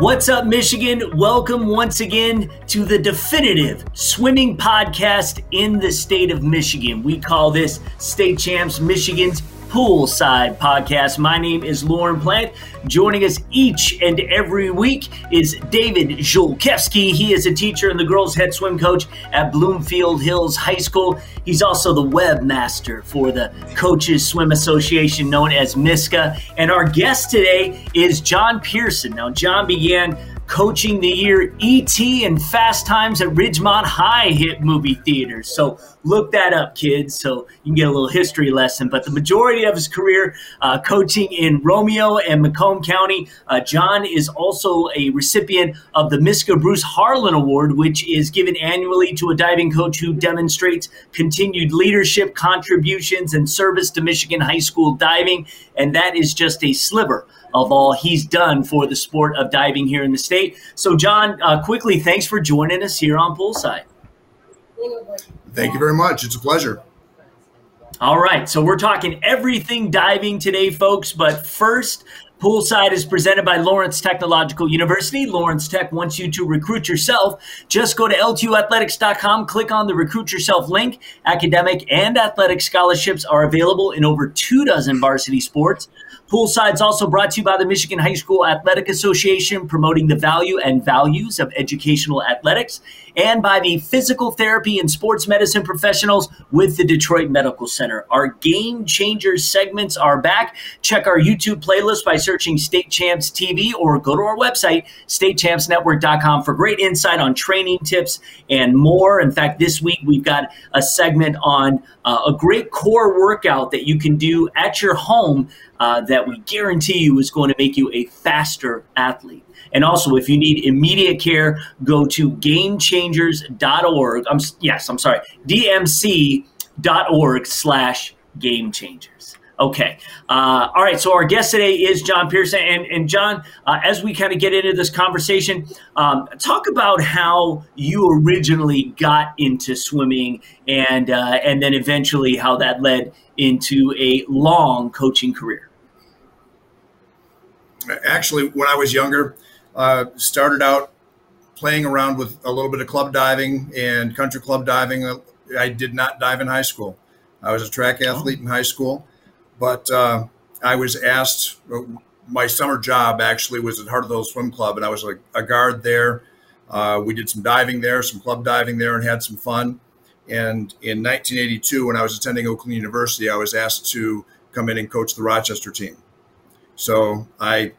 What's up, Michigan? Welcome once again to the definitive swimming podcast in the state of Michigan. We call this State Champs Michigan's Poolside Podcast. My name is Lauren Plant. Joining us each and every week is David Julkewski. He is a teacher and the girls' head swim coach at Bloomfield Hills High School. He's also the webmaster for the Coaches Swim Association, known as MISCA. And our guest today is John Pearson. Now, John began coaching the year E.T. and Fast Times at Ridgemont High hit movie theaters. So look that up, kids, so you can get a little history lesson. But the majority of his career uh, coaching in Romeo and Macomb County. Uh, John is also a recipient of the MISCA Bruce Harlan Award, which is given annually to a diving coach who demonstrates continued leadership, contributions, and service to Michigan high school diving. And that is just a sliver of all he's done for the sport of diving here in the state. So, John, uh, quickly, thanks for joining us here on Poolside. Thank you very much. It's a pleasure. All right, so we're talking everything diving today, folks. But first, Poolside is presented by Lawrence Technological University. Lawrence Tech wants you to recruit yourself. Just go to ltuathletics.com, click on the recruit yourself link. Academic and athletic scholarships are available in over two dozen varsity sports. Poolside is also brought to you by the Michigan High School Athletic Association, promoting the value and values of educational athletics, and by the physical therapy and sports medicine professionals with the Detroit Medical Center. Our Game Changers segments are back. Check our YouTube playlist by searching State Champs TV or go to our website, statechampsnetwork.com, for great insight on training tips and more. In fact, this week we've got a segment on uh, a great core workout that you can do at your home uh, that we guarantee you is going to make you a faster athlete. And also, if you need immediate care, go to gamechangers.org. I'm, yes, I'm sorry, dmc.org slash game changers. Okay. Uh, all right. So our guest today is John Pearson. And, and John, uh, as we kind of get into this conversation, um, talk about how you originally got into swimming and, uh, and then eventually how that led into a long coaching career. Actually, when I was younger, uh, started out playing around with a little bit of club diving and country club diving. I did not dive in high school. I was a track athlete oh. in high school but uh, I was asked. My summer job actually was at Heart of the Swim Club, and I was like a guard there. Uh, we did some diving there, some club diving there, and had some fun. And in 1982, when I was attending Oakland University, I was asked to come in and coach the Rochester team. So I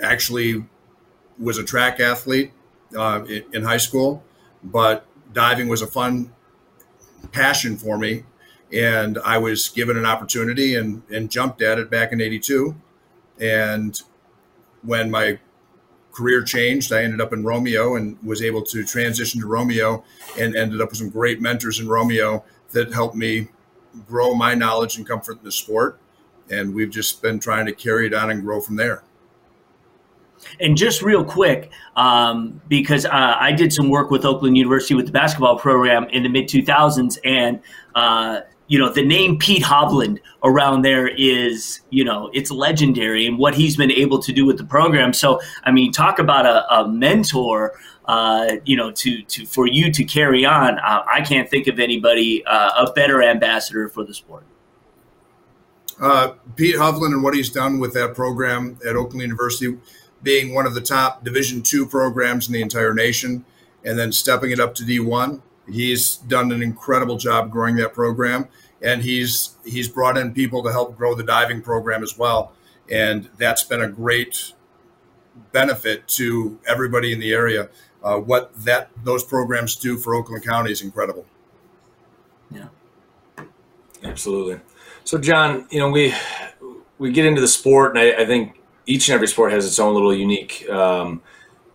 actually was a track athlete uh, in, in high school, but diving was a fun passion for me and I was given an opportunity and, and jumped at it back in 82. And when my career changed, I ended up in Romeo and was able to transition to Romeo and ended up with some great mentors in Romeo that helped me grow my knowledge and comfort in the sport. And we've just been trying to carry it on and grow from there. And just real quick, um, because uh, I did some work with Oakland University with the basketball program in the mid 2000s, and uh, you know, the name Pete Hovland around there is, you know, it's legendary and what he's been able to do with the program. So, I mean, talk about a, a mentor, uh, you know, to, to, for you to carry on. Uh, I can't think of anybody, uh, a better ambassador for the sport. Uh, Pete Hovland and what he's done with that program at Oakland University, being one of the top Division two programs in the entire nation, and then stepping it up to D1 He's done an incredible job growing that program, and he's he's brought in people to help grow the diving program as well, and that's been a great benefit to everybody in the area. Uh, what that those programs do for Oakland County is incredible. Yeah, absolutely. So, John, you know we we get into the sport, and I, I think each and every sport has its own little unique. Um,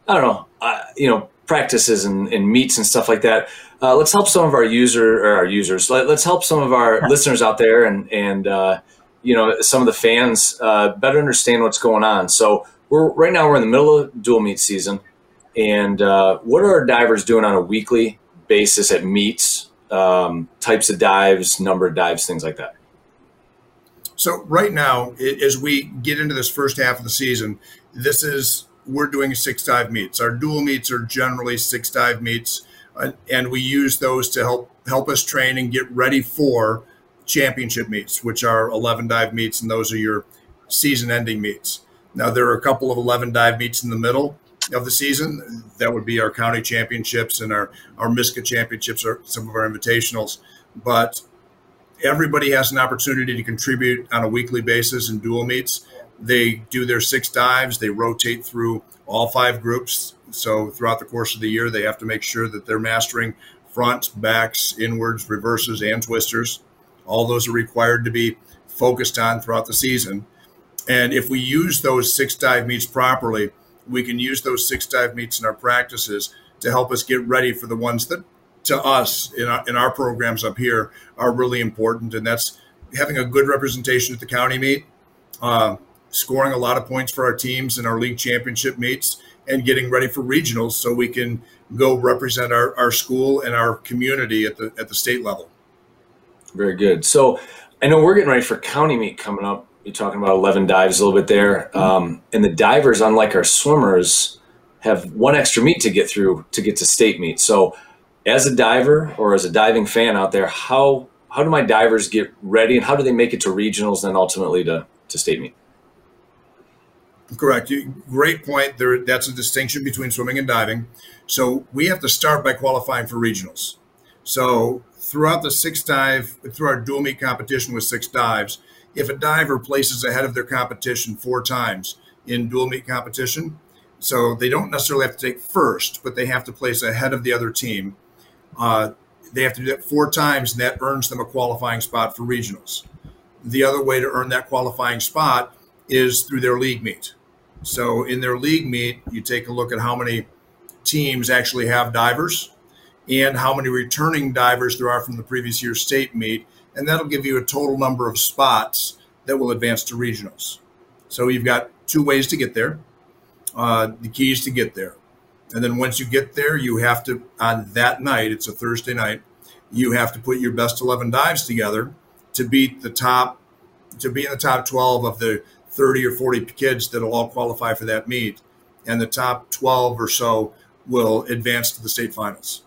I don't know, uh, you know, practices and, and meets and stuff like that. Uh, let's help some of our user or our users. Let, us help some of our listeners out there and and uh, you know some of the fans uh, better understand what's going on. So we're right now we're in the middle of dual meet season, and uh, what are our divers doing on a weekly basis at meets? Um, types of dives, number of dives, things like that. So right now, as we get into this first half of the season, this is we're doing six dive meets. Our dual meets are generally six dive meets, uh, and we use those to help help us train and get ready for championship meets, which are 11 dive meets, and those are your season ending meets. Now, there are a couple of 11 dive meets in the middle of the season. That would be our county championships and our, our MISCA championships or some of our invitationals. But everybody has an opportunity to contribute on a weekly basis in dual meets. They do their six dives, they rotate through all five groups. So throughout the course of the year, they have to make sure that they're mastering fronts, backs, inwards, reverses, and twisters. All those are required to be focused on throughout the season. And if we use those six dive meets properly, we can use those six dive meets in our practices to help us get ready for the ones that to us in our, in our programs up here are really important. And that's having a good representation at the county meet, uh, scoring a lot of points for our teams in our league championship meets, and getting ready for regionals so we can go represent our, our school and our community at the at the state level. Very good. So I know we're getting ready for county meet coming up you're talking about 11 dives a little bit there. Um, and the divers, unlike our swimmers, have one extra meet to get through to get to state meet. So, as a diver or as a diving fan out there, how how do my divers get ready and how do they make it to regionals and ultimately to, to state meet? Correct. Great point. There, that's a distinction between swimming and diving. So we have to start by qualifying for regionals. So throughout the six dive, through our dual meet competition with six dives, if a diver places ahead of their competition four times in dual meet competition, so they don't necessarily have to take first, but they have to place ahead of the other team. Uh, they have to do that four times, and that earns them a qualifying spot for regionals. The other way to earn that qualifying spot is through their league meet. So in their league meet, you take a look at how many teams actually have divers and how many returning divers there are from the previous year's state meet and that'll give you a total number of spots that will advance to regionals. So you've got two ways to get there. Uh, the key is to get there. And then once you get there, you have to, on that night, it's a Thursday night, you have to put your best 11 dives together to beat the top, to be in the top 12 of the 30 or 40 kids that'll all qualify for that meet. And the top 12 or so will advance to the state finals.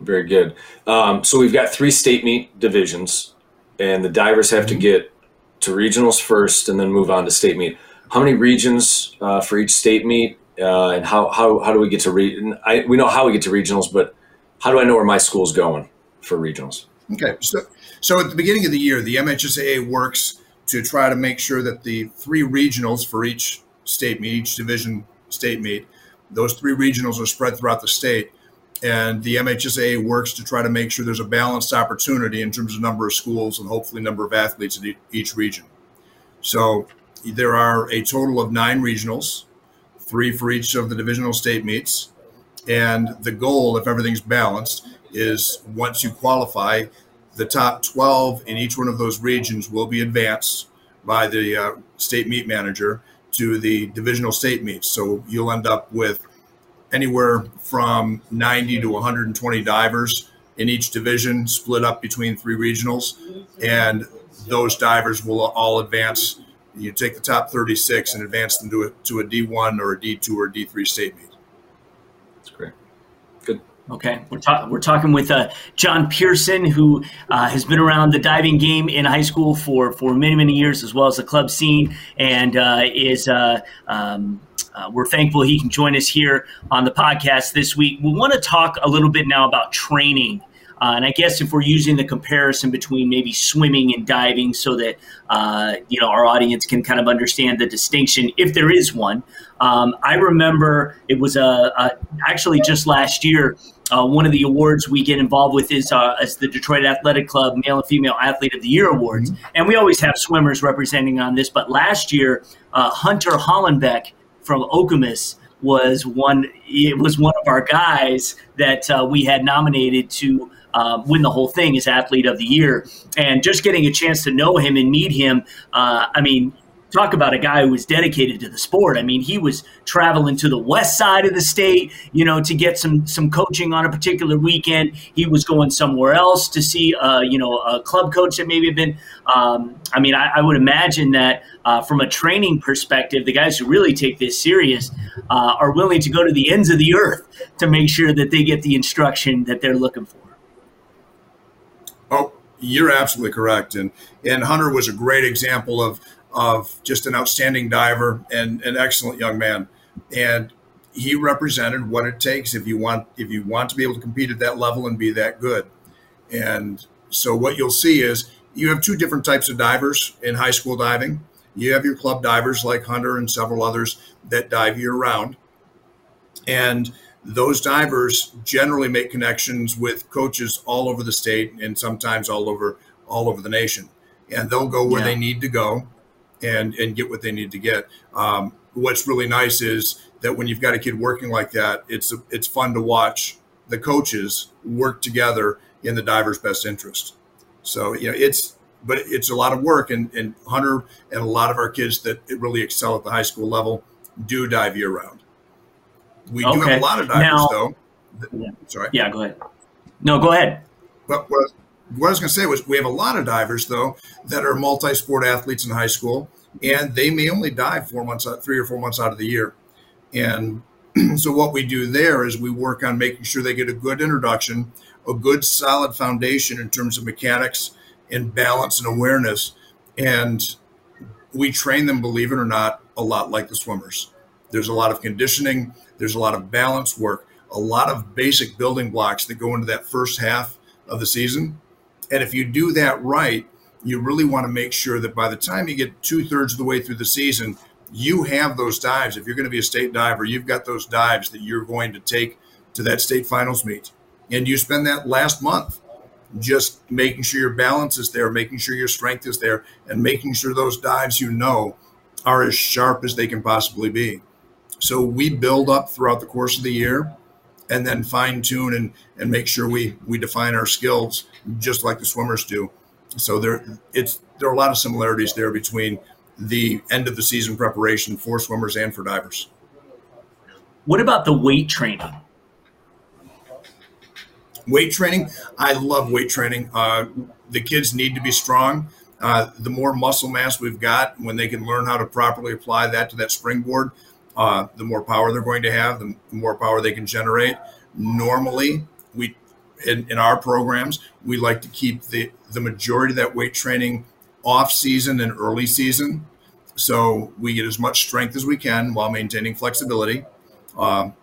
Very good. Um, so we've got three state meet divisions, and the divers have to mm-hmm. get to regionals first and then move on to state meet. How many regions uh, for each state meet, uh, and how, how, how do we get to re- I, we know how we get to regionals, but how do I know where my school's going for regionals? Okay, so so at the beginning of the year, the MHSAA works to try to make sure that the three regionals for each state meet, each division state meet, those three regionals are spread throughout the state and the MHSA works to try to make sure there's a balanced opportunity in terms of number of schools and hopefully number of athletes in each region. So there are a total of nine regionals, three for each of the divisional state meets. And the goal, if everything's balanced, is once you qualify, the top 12 in each one of those regions will be advanced by the uh, state meet manager to the divisional state meets. So you'll end up with anywhere from 90 to 120 divers in each division, split up between three regionals, and those divers will all advance. You take the top 36 and advance them to a, to a D1 or a D2 or a D3 state meet. That's great. Good. Okay, we're, ta- we're talking with uh, John Pearson, who uh, has been around the diving game in high school for, for many, many years, as well as the club scene, and uh, is uh, um, uh, we're thankful he can join us here on the podcast this week. We want to talk a little bit now about training. Uh, and I guess if we're using the comparison between maybe swimming and diving, so that uh, you know our audience can kind of understand the distinction, if there is one. Um, I remember it was a, a actually just last year. Uh, one of the awards we get involved with is, uh, is the Detroit Athletic Club Male and Female Athlete of the Year awards, mm-hmm. and we always have swimmers representing on this. But last year, uh, Hunter Hollenbeck from Okemos was one. It was one of our guys that uh, we had nominated to uh, win the whole thing as athlete of the year. And just getting a chance to know him and meet him, uh, I mean, talk about a guy who was dedicated to the sport. I mean, he was traveling to the west side of the state, you know, to get some some coaching on a particular weekend. He was going somewhere else to see, uh, you know, a club coach that maybe had been. Um, I mean, I, I, would imagine that uh, from a training perspective, the guys who really take this serious uh, are willing to go to the ends of the earth to make sure that they get the instruction that they're looking for. You're absolutely correct, and and Hunter was a great example of of just an outstanding diver and an excellent young man. And he represented what it takes if you want if you want to be able to compete at that level and be that good. And so what you'll see is you have two different types of divers in high school diving. You have your club divers like Hunter and several others that dive year round. And those divers generally make connections with coaches all over the state and sometimes all over all over the nation. And they'll go where yeah. they need to go and and get what they need to get. Um, what's really nice is that when you've got a kid working like that, it's it's fun to watch the coaches work together in the diver's best interest. So you know it's but it's a lot of work and, and Hunter and a lot of our kids that really excel at the high school level do dive year round. We okay. do have a lot of divers now, though. Yeah. Sorry. Yeah, go ahead. No, go ahead. Well, what I was going to say was we have a lot of divers though that are multi-sport athletes in high school, and they may only dive four months, out, three or four months out of the year. And so what we do there is we work on making sure they get a good introduction, a good solid foundation in terms of mechanics and balance and awareness, and we train them, believe it or not, a lot like the swimmers. There's a lot of conditioning, there's a lot of balance work, a lot of basic building blocks that go into that first half of the season and if you do that right, you really want to make sure that by the time you get two thirds of the way through the season, you have those dives. If you're going to be a state diver, you've got those dives that you're going to take to that state finals meet. And you spend that last month just making sure your balance is there, making sure your strength is there, and making sure those dives you know are as sharp as they can possibly be. So we build up throughout the course of the year and then fine tune and, and make sure we, we define our skills just like the swimmers do. So there, it's there are a lot of similarities there between the end of the season preparation for swimmers and for divers. What about the weight training? Weight training, I love weight training. Uh, the kids need to be strong. Uh, the more muscle mass we've got, when they can learn how to properly apply that to that springboard, uh, the more power they're going to have, the more power they can generate. Normally, we in, in our programs, we like to keep the, the majority of that weight training off season and early season. So we get as much strength as we can while maintaining flexibility. Um,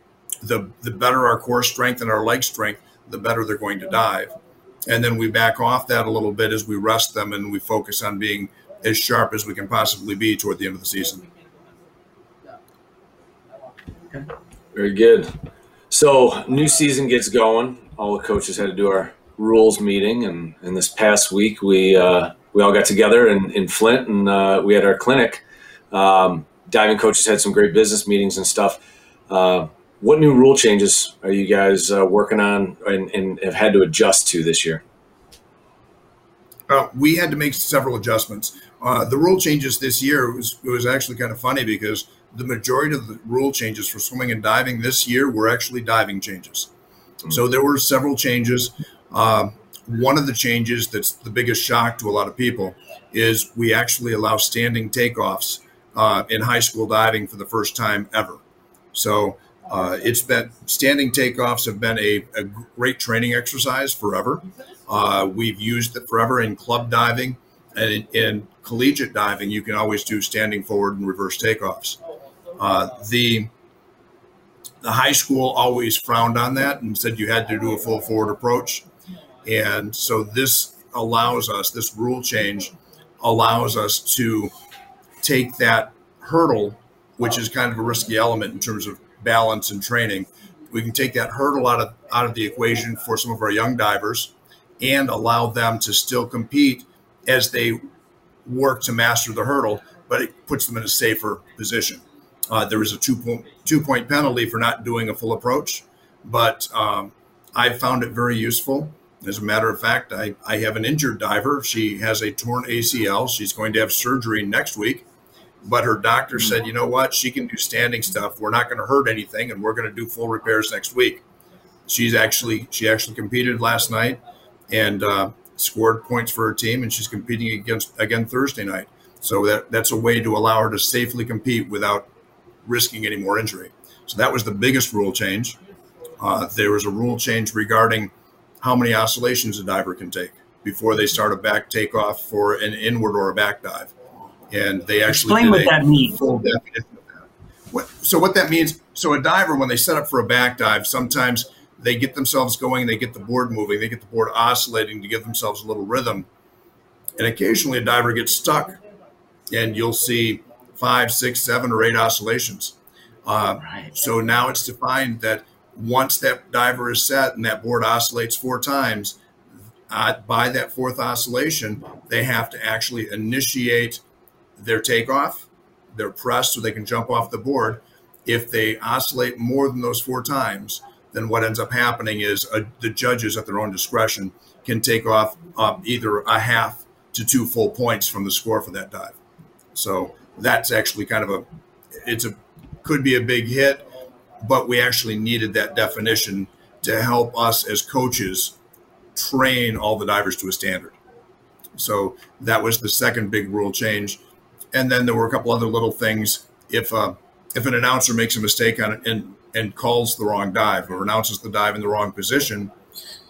the, the better our core strength and our leg strength, the better they're going to dive. And then we back off that a little bit as we rest them and we focus on being as sharp as we can possibly be toward the end of the season. Very good. So, new season gets going all the coaches had to do our rules meeting, and, and this past week we uh, we all got together in, in Flint and uh, we had our clinic. Um, diving coaches had some great business meetings and stuff. Uh, what new rule changes are you guys uh, working on and, and, have had to adjust to this year? Uh, we had to make several adjustments. Uh, the rule changes this year was was actually kind of funny because the majority of the rule changes for swimming and diving this year were actually diving changes. So there were several changes. Uh, one of the changes that's the biggest shock to a lot of people is we actually allow standing takeoffs uh, in high school diving for the first time ever. So uh, it's been standing takeoffs have been a, a great training exercise forever. Uh, we've used it forever in club diving and in, in, collegiate diving. You can always do standing forward and reverse takeoffs. Uh, the the high school always frowned on that and said you had to do a full forward approach. And so this allows us, this rule change allows us to take that hurdle, which is kind of a risky element in terms of balance and training. We can take that hurdle out of out of the equation for some of our young divers and allow them to still compete as they work to master the hurdle, but it puts them in a safer position. Uh, there was a two point two point penalty for not doing a full approach, but um, I found it very useful. As a matter of fact, I, I have an injured diver. She has a torn ACL. She's going to have surgery next week. but her doctor said, you know what, she can do standing stuff. We're not going to hurt anything, and we're going to do full repairs next week. She's actually she actually competed last night and uh, scored points for her team, and she's competing against again Thursday night. So that that's a way to allow her to safely compete without risking any more injury. So that was the biggest rule change. Uh, there was a rule change regarding how many oscillations a diver can take before they start a back takeoff for an inward or a back dive. And they actually explain what that means. Full definition of that. What, so what that means? So a diver, when they set up for a back dive, sometimes they get themselves going, they get the board moving, they get the board oscillating to give themselves a little rhythm. And occasionally a diver gets stuck, and you'll see five, six, seven, or eight oscillations. Uh, right. So now it's defined that once that diver is set and that board oscillates four times, uh, by that fourth oscillation, they have to actually initiate their takeoff, their press, so they can jump off the board. If they oscillate more than those four times, then what ends up happening is uh, the judges, at their own discretion, can take off uh, either a half to two full points from the score for that dive. So that's actually kind of a, it's a, could be a big hit but we actually needed that definition to help us as coaches train all the divers to a standard. So that was the second big rule change. And then there were a couple other little things. If uh, if an announcer makes a mistake on it and and calls the wrong dive or announces the dive in the wrong position,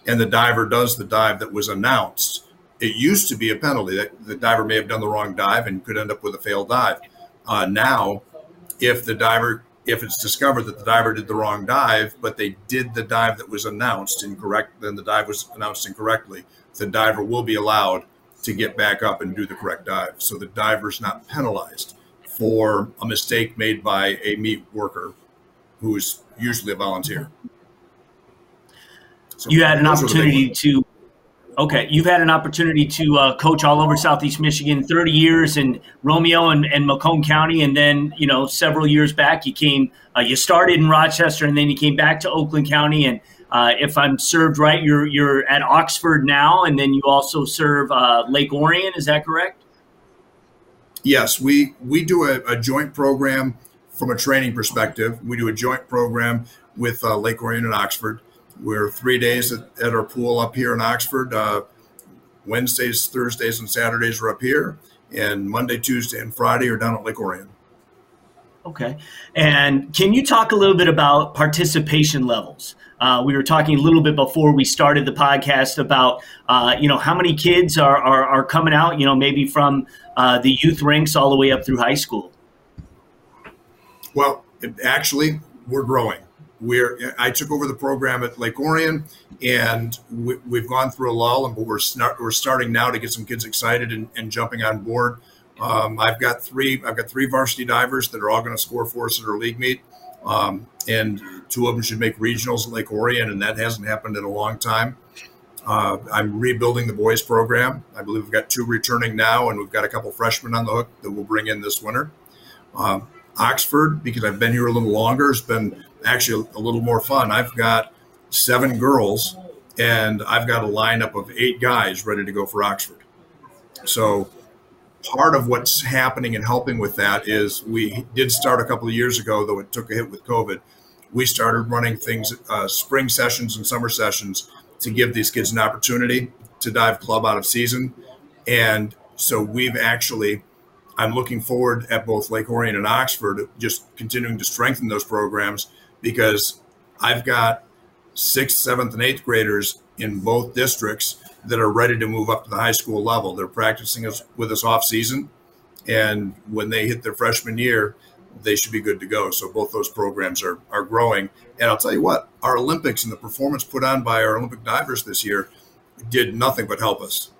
and the diver does the dive that was announced, it used to be a penalty that the diver may have done the wrong dive and could end up with a failed dive. Uh, now, if the diver if it's discovered that the diver did the wrong dive, but they did the dive that was announced incorrect, then the dive was announced incorrectly, the diver will be allowed to get back up and do the correct dive. So the diver's not penalized for a mistake made by a meet worker who is usually a volunteer. So you had an opportunity to Okay, you've had an opportunity to uh, coach all over Southeast Michigan, 30 years in Romeo and, and Macomb County, and then you know several years back you came, uh, you started in Rochester, and then you came back to Oakland County. And uh, if I'm served right, you're you're at Oxford now, and then you also serve uh, Lake Orion. Is that correct? Yes, we we do a, a, joint program from a training perspective. We do a joint program with uh, Lake Orion and Oxford. We're three days at, at our pool up here in Oxford. Uh, Wednesdays, Thursdays, and Saturdays are up here, and Monday, Tuesday, and Friday are down at Lake Orion. Okay. And can you talk a little bit about participation levels? Uh, we were talking a little bit before we started the podcast about, uh, you know, how many kids are, are, are, coming out, you know, maybe from uh, the youth ranks all the way up through high school. Well, actually, we're growing we're I took over the program at Lake Orion, and we, have gone through a lull, and we're we're starting now to get some kids excited and, and jumping on board. Um, I've got three I've got three varsity divers that are all going to score for us at our league meet, um, and two of them should make regionals at Lake Orion, and that hasn't happened in a long time. Uh, I'm rebuilding the boys program. I believe we've got two returning now, and we've got a couple freshmen on the hook that we'll bring in this winter. Um, Oxford, because I've been here a little longer, has been actually a little more fun. I've got seven girls and I've got a lineup of eight guys ready to go for Oxford. So part of what's happening and helping with that is we did start a couple of years ago, though it took a hit with COVID. We started running things, uh, spring sessions and summer sessions to give these kids an opportunity to dive club out of season. And so we've actually I'm looking forward at both Lake Orion and Oxford, just continuing to strengthen those programs because I've got sixth, seventh, and eighth graders in both districts that are ready to move up to the high school level. They're practicing us, with us off season, and when they hit their freshman year, they should be good to go. So both those programs are are growing. And I'll tell you what, our Olympics and the performance put on by our Olympic divers this year did nothing but help us.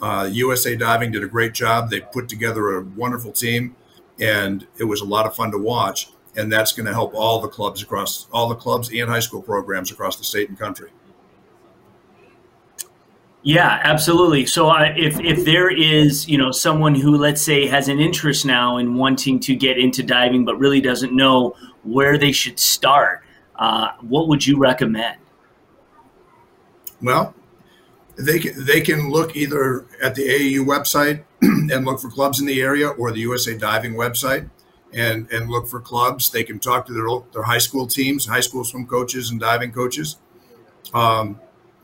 Uh, USA Diving did a great job. They put together a wonderful team, and it was a lot of fun to watch. And that's going to help all the clubs across all the clubs and high school programs across the state and country. Yeah, absolutely. So uh, if if there is you know someone who let's say has an interest now in wanting to get into diving but really doesn't know where they should start, uh, what would you recommend? Well, they can, they can look either at the AAU website and look for clubs in the area or the USA Diving website and and look for clubs. They can talk to their their high school teams, high school swim coaches and diving coaches. Um,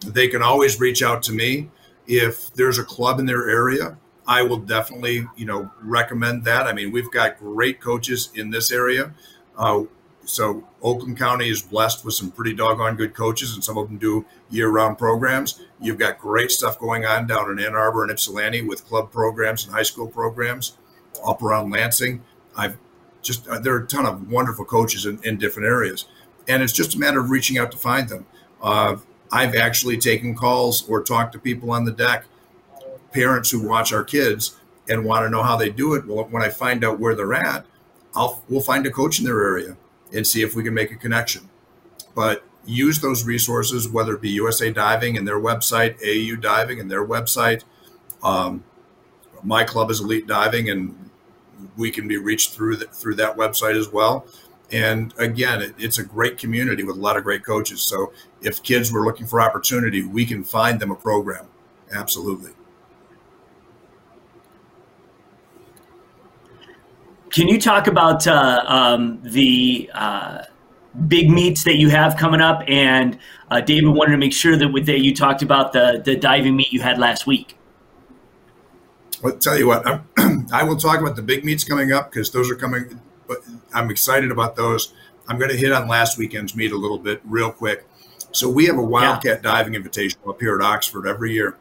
they can always reach out to me if there's a club in their area. I will definitely you know recommend that. I mean, we've got great coaches in this area. Uh, so Oakland County is blessed with some pretty doggone good coaches, and some of them do year-round programs. You've got great stuff going on down in Ann Arbor and Ypsilanti with club programs and high school programs. Up around Lansing, I've just uh, there are a ton of wonderful coaches in, in, different areas, and it's just a matter of reaching out to find them. Uh, I've actually taken calls or talked to people on the deck, parents who watch our kids and want to know how they do it. Well, when I find out where they're at, I'll we'll find a coach in their area and see if we can make a connection. But use those resources, whether it be USA Diving and their website, AU Diving and their website. Um, my club is Elite Diving, and we can be reached through the, through that website as well. And again, it, it's a great community with a lot of great coaches. So if kids were looking for opportunity, we can find them a program. Absolutely. Can you talk about uh, um, the uh, big meets that you have coming up? And uh, David wanted to make sure that with that you talked about the the diving meet you had last week. I'll tell you what, I'm, I will talk about the big meets coming up because those are coming. But I'm excited about those. I'm going to hit on last weekend's meet a little bit real quick. So we have a Wildcat yeah. Diving Invitational up here at Oxford every year,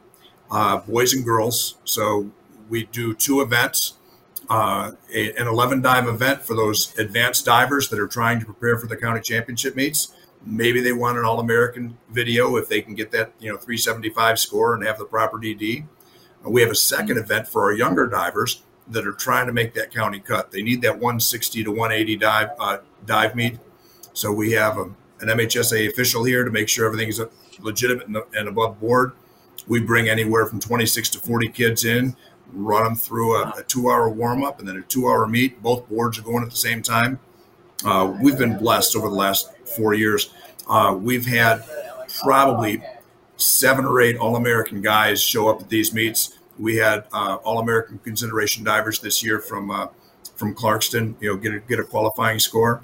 uh, boys and girls. So we do two events uh, a, an 11 dive event for those advanced divers that are trying to prepare for the county championship meets. Maybe they want an All American video if they can get that you know 375 score and have the proper DD. We have a second event for our younger divers that are trying to make that county cut. They need that 160 to 180 dive uh, dive meet. So we have a, an MHSA official here to make sure everything is legitimate and, above board. We bring anywhere from 26 to 40 kids in run them through a, a two hour warm up and then a two hour meet. Both boards are going at the same time. Uh, we've been blessed over the last four years. Uh, we've had probably seven or eight All American guys show up at these meets. We had uh, All American consideration divers this year from uh, from Clarkston. You know, get a, get a qualifying score.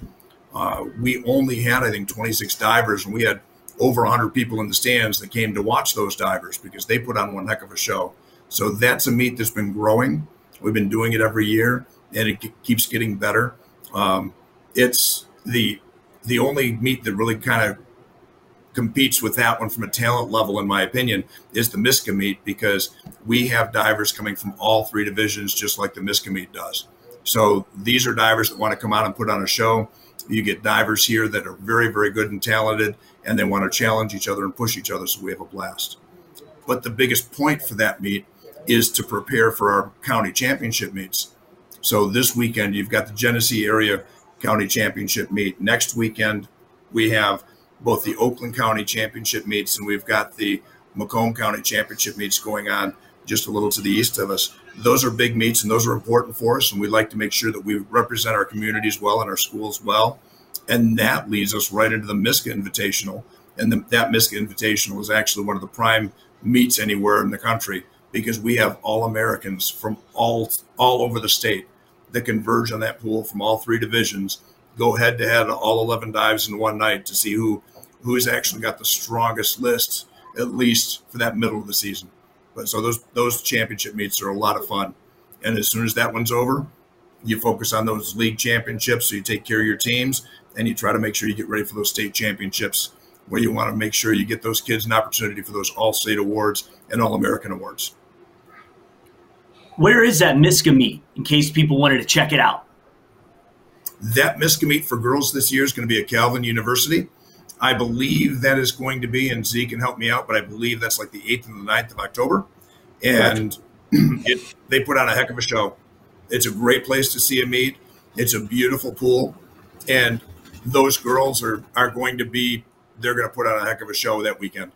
Uh, we only had I think 26 divers, and we had over 100 people in the stands that came to watch those divers because they put on one heck of a show. So that's a meet that's been growing. We've been doing it every year, and it keeps getting better. Um, it's the the only meet that really kind of competes with that one from a talent level, in my opinion, is the MISCA meet because we have divers coming from all three divisions, just like the MISCA meet does. So these are divers that want to come out and put on a show. You get divers here that are very, very good and talented, and they want to challenge each other and push each other. So we have a blast. But the biggest point for that meet is to prepare for our county championship meets. So this weekend, you've got the Genesee Area County Championship meet. Next weekend, we have both the Oakland County Championship meets and we've got the Macomb County Championship meets going on just a little to the east of us. Those are big meets and those are important for us. And we'd like to make sure that we represent our communities well and our schools well. And that leads us right into the MISCA Invitational. And the, that MISCA Invitational is actually one of the prime meets anywhere in the country because we have all Americans from all all over the state that converge on that pool from all three divisions, go head to head all 11 dives in one night to see who who's actually got the strongest list, at least for that middle of the season. But so those those championship meets are a lot of fun. And as soon as that one's over, you focus on those league championships. So you take care of your teams and you try to make sure you get ready for those state championships where you want to make sure you get those kids an opportunity for those all state awards and all American awards. Where is that MISCA meet in case people wanted to check it out? That MISCA meet for girls this year is going to be at Calvin University. I believe that is going to be, and Z can help me out, but I believe that's like the 8th and the 9th of October. And it, they put on a heck of a show. It's a great place to see a meet. It's a beautiful pool. And those girls are, are going to be, they're going to put on a heck of a show that weekend.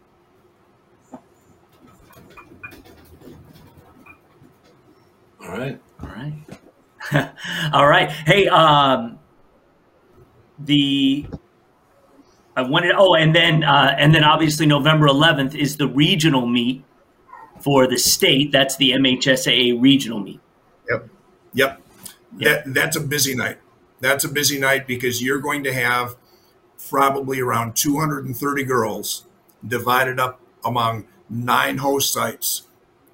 All right. All right. All right. Hey, um, the I wanted. Oh, and then uh, and then obviously November 11th is the regional meet for the state. That's the MHSAA regional meet. Yep. yep. That, that's a busy night. That's a busy night because you're going to have probably around 230 girls divided up among nine host sites,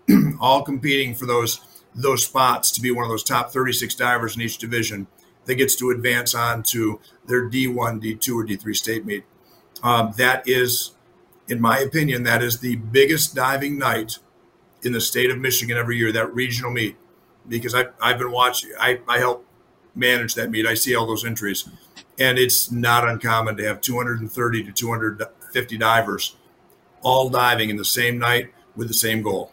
all competing for those those spots to be one of those top 36 divers in each division that gets to advance on to their D1, D2, or D3 state meet. Um, that is, in my opinion, that is the biggest diving night in the state of Michigan every year, that regional meet, because I, I've been watching, I, I help manage that meet. I see all those entries, and it's not uncommon to have 230 to 250 divers all diving in the same night with the same goal.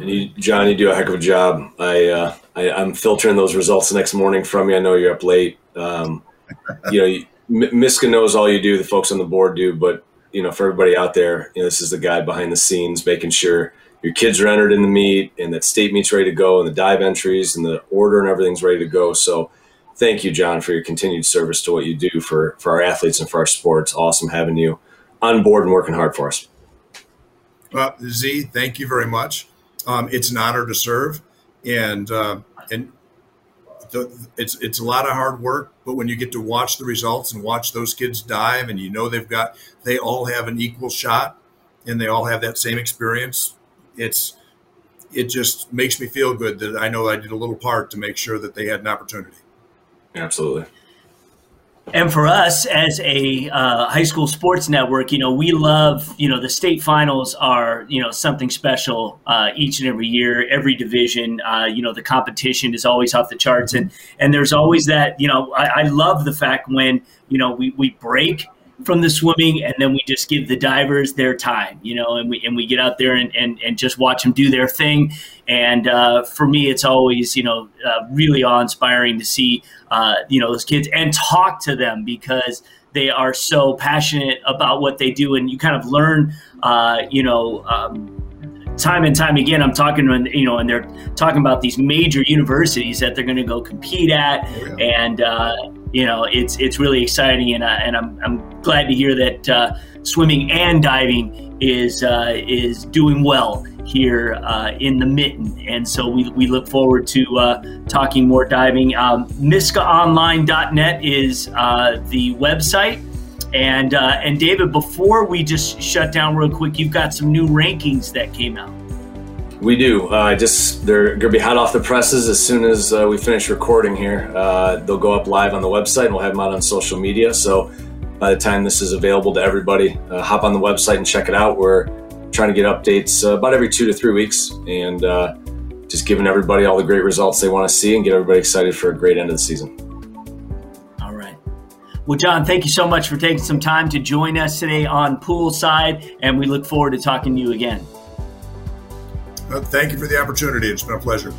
And you, John, you do a heck of a job. I, uh, I am filtering those results the next morning from you. I know you're up late. Um, you know, MISCA knows all you do. The folks on the board do, but you know, for everybody out there, you know, this is the guy behind the scenes, making sure your kids are entered in the meet and that state meet's ready to go and the dive entries and the order and everything's ready to go. So thank you, John, for your continued service to what you do for, for our athletes and for our sports. Awesome having you on board and working hard for us. Well, Z, thank you very much. Um, it's an honor to serve, and uh, and the, it's it's a lot of hard work. But when you get to watch the results and watch those kids dive, and you know they've got they all have an equal shot, and they all have that same experience, it's it just makes me feel good that I know I did a little part to make sure that they had an opportunity. Absolutely. And for us as a uh, high school sports network, you know, we love, you know, the state finals are, you know, something special uh, each and every year, every division. Uh, you know, the competition is always off the charts, and and there's always that. You know, I, I love the fact when you know we we break from the swimming and then we just give the divers their time you know and we and we get out there and and, and just watch them do their thing. And uh, for me it's always you know uh, really awe-inspiring to see uh, you know those kids and talk to them because they are so passionate about what they do. And you kind of learn uh, you know um, time and time again, I'm talking to you know, and they're talking about these major universities that they're going to go compete at, oh, yeah. and uh, you know, it's it's really exciting, and, uh, and I'm, I'm glad to hear that uh, swimming and diving is uh, is doing well here uh, in the mitten, and so we, we look forward to uh, talking more diving. Um, MiskaOnline.net is uh, the website. And and David, before we just shut down real quick, you've got some new rankings that came out. We do. Uh, just they're going to be hot off the presses as soon as uh, we finish recording here. Uh, they'll go up live on the website, and we'll have them out on social media. So by the time this is available to everybody, uh, hop on the website and check it out. We're trying to get updates uh, about every two to three weeks, and uh, just giving everybody all the great results they want to see, and get everybody excited for a great end of the season. All right. Well, John, thank you so much for taking some time to join us today on Poolside, and we look forward to talking to you again. Thank you for the opportunity. It's been a pleasure.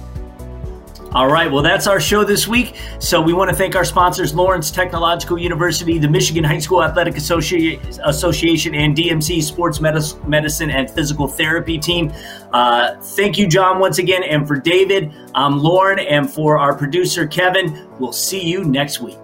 All right, well, that's our show this week. So we want to thank our sponsors, Lawrence Technological University, the Michigan High School Athletic Associ- Association, and DMC Sports Medicine and Physical Therapy team. Uh, thank you, John, once again. And for David, I'm Lauren, and for our producer, Kevin, we'll see you next week.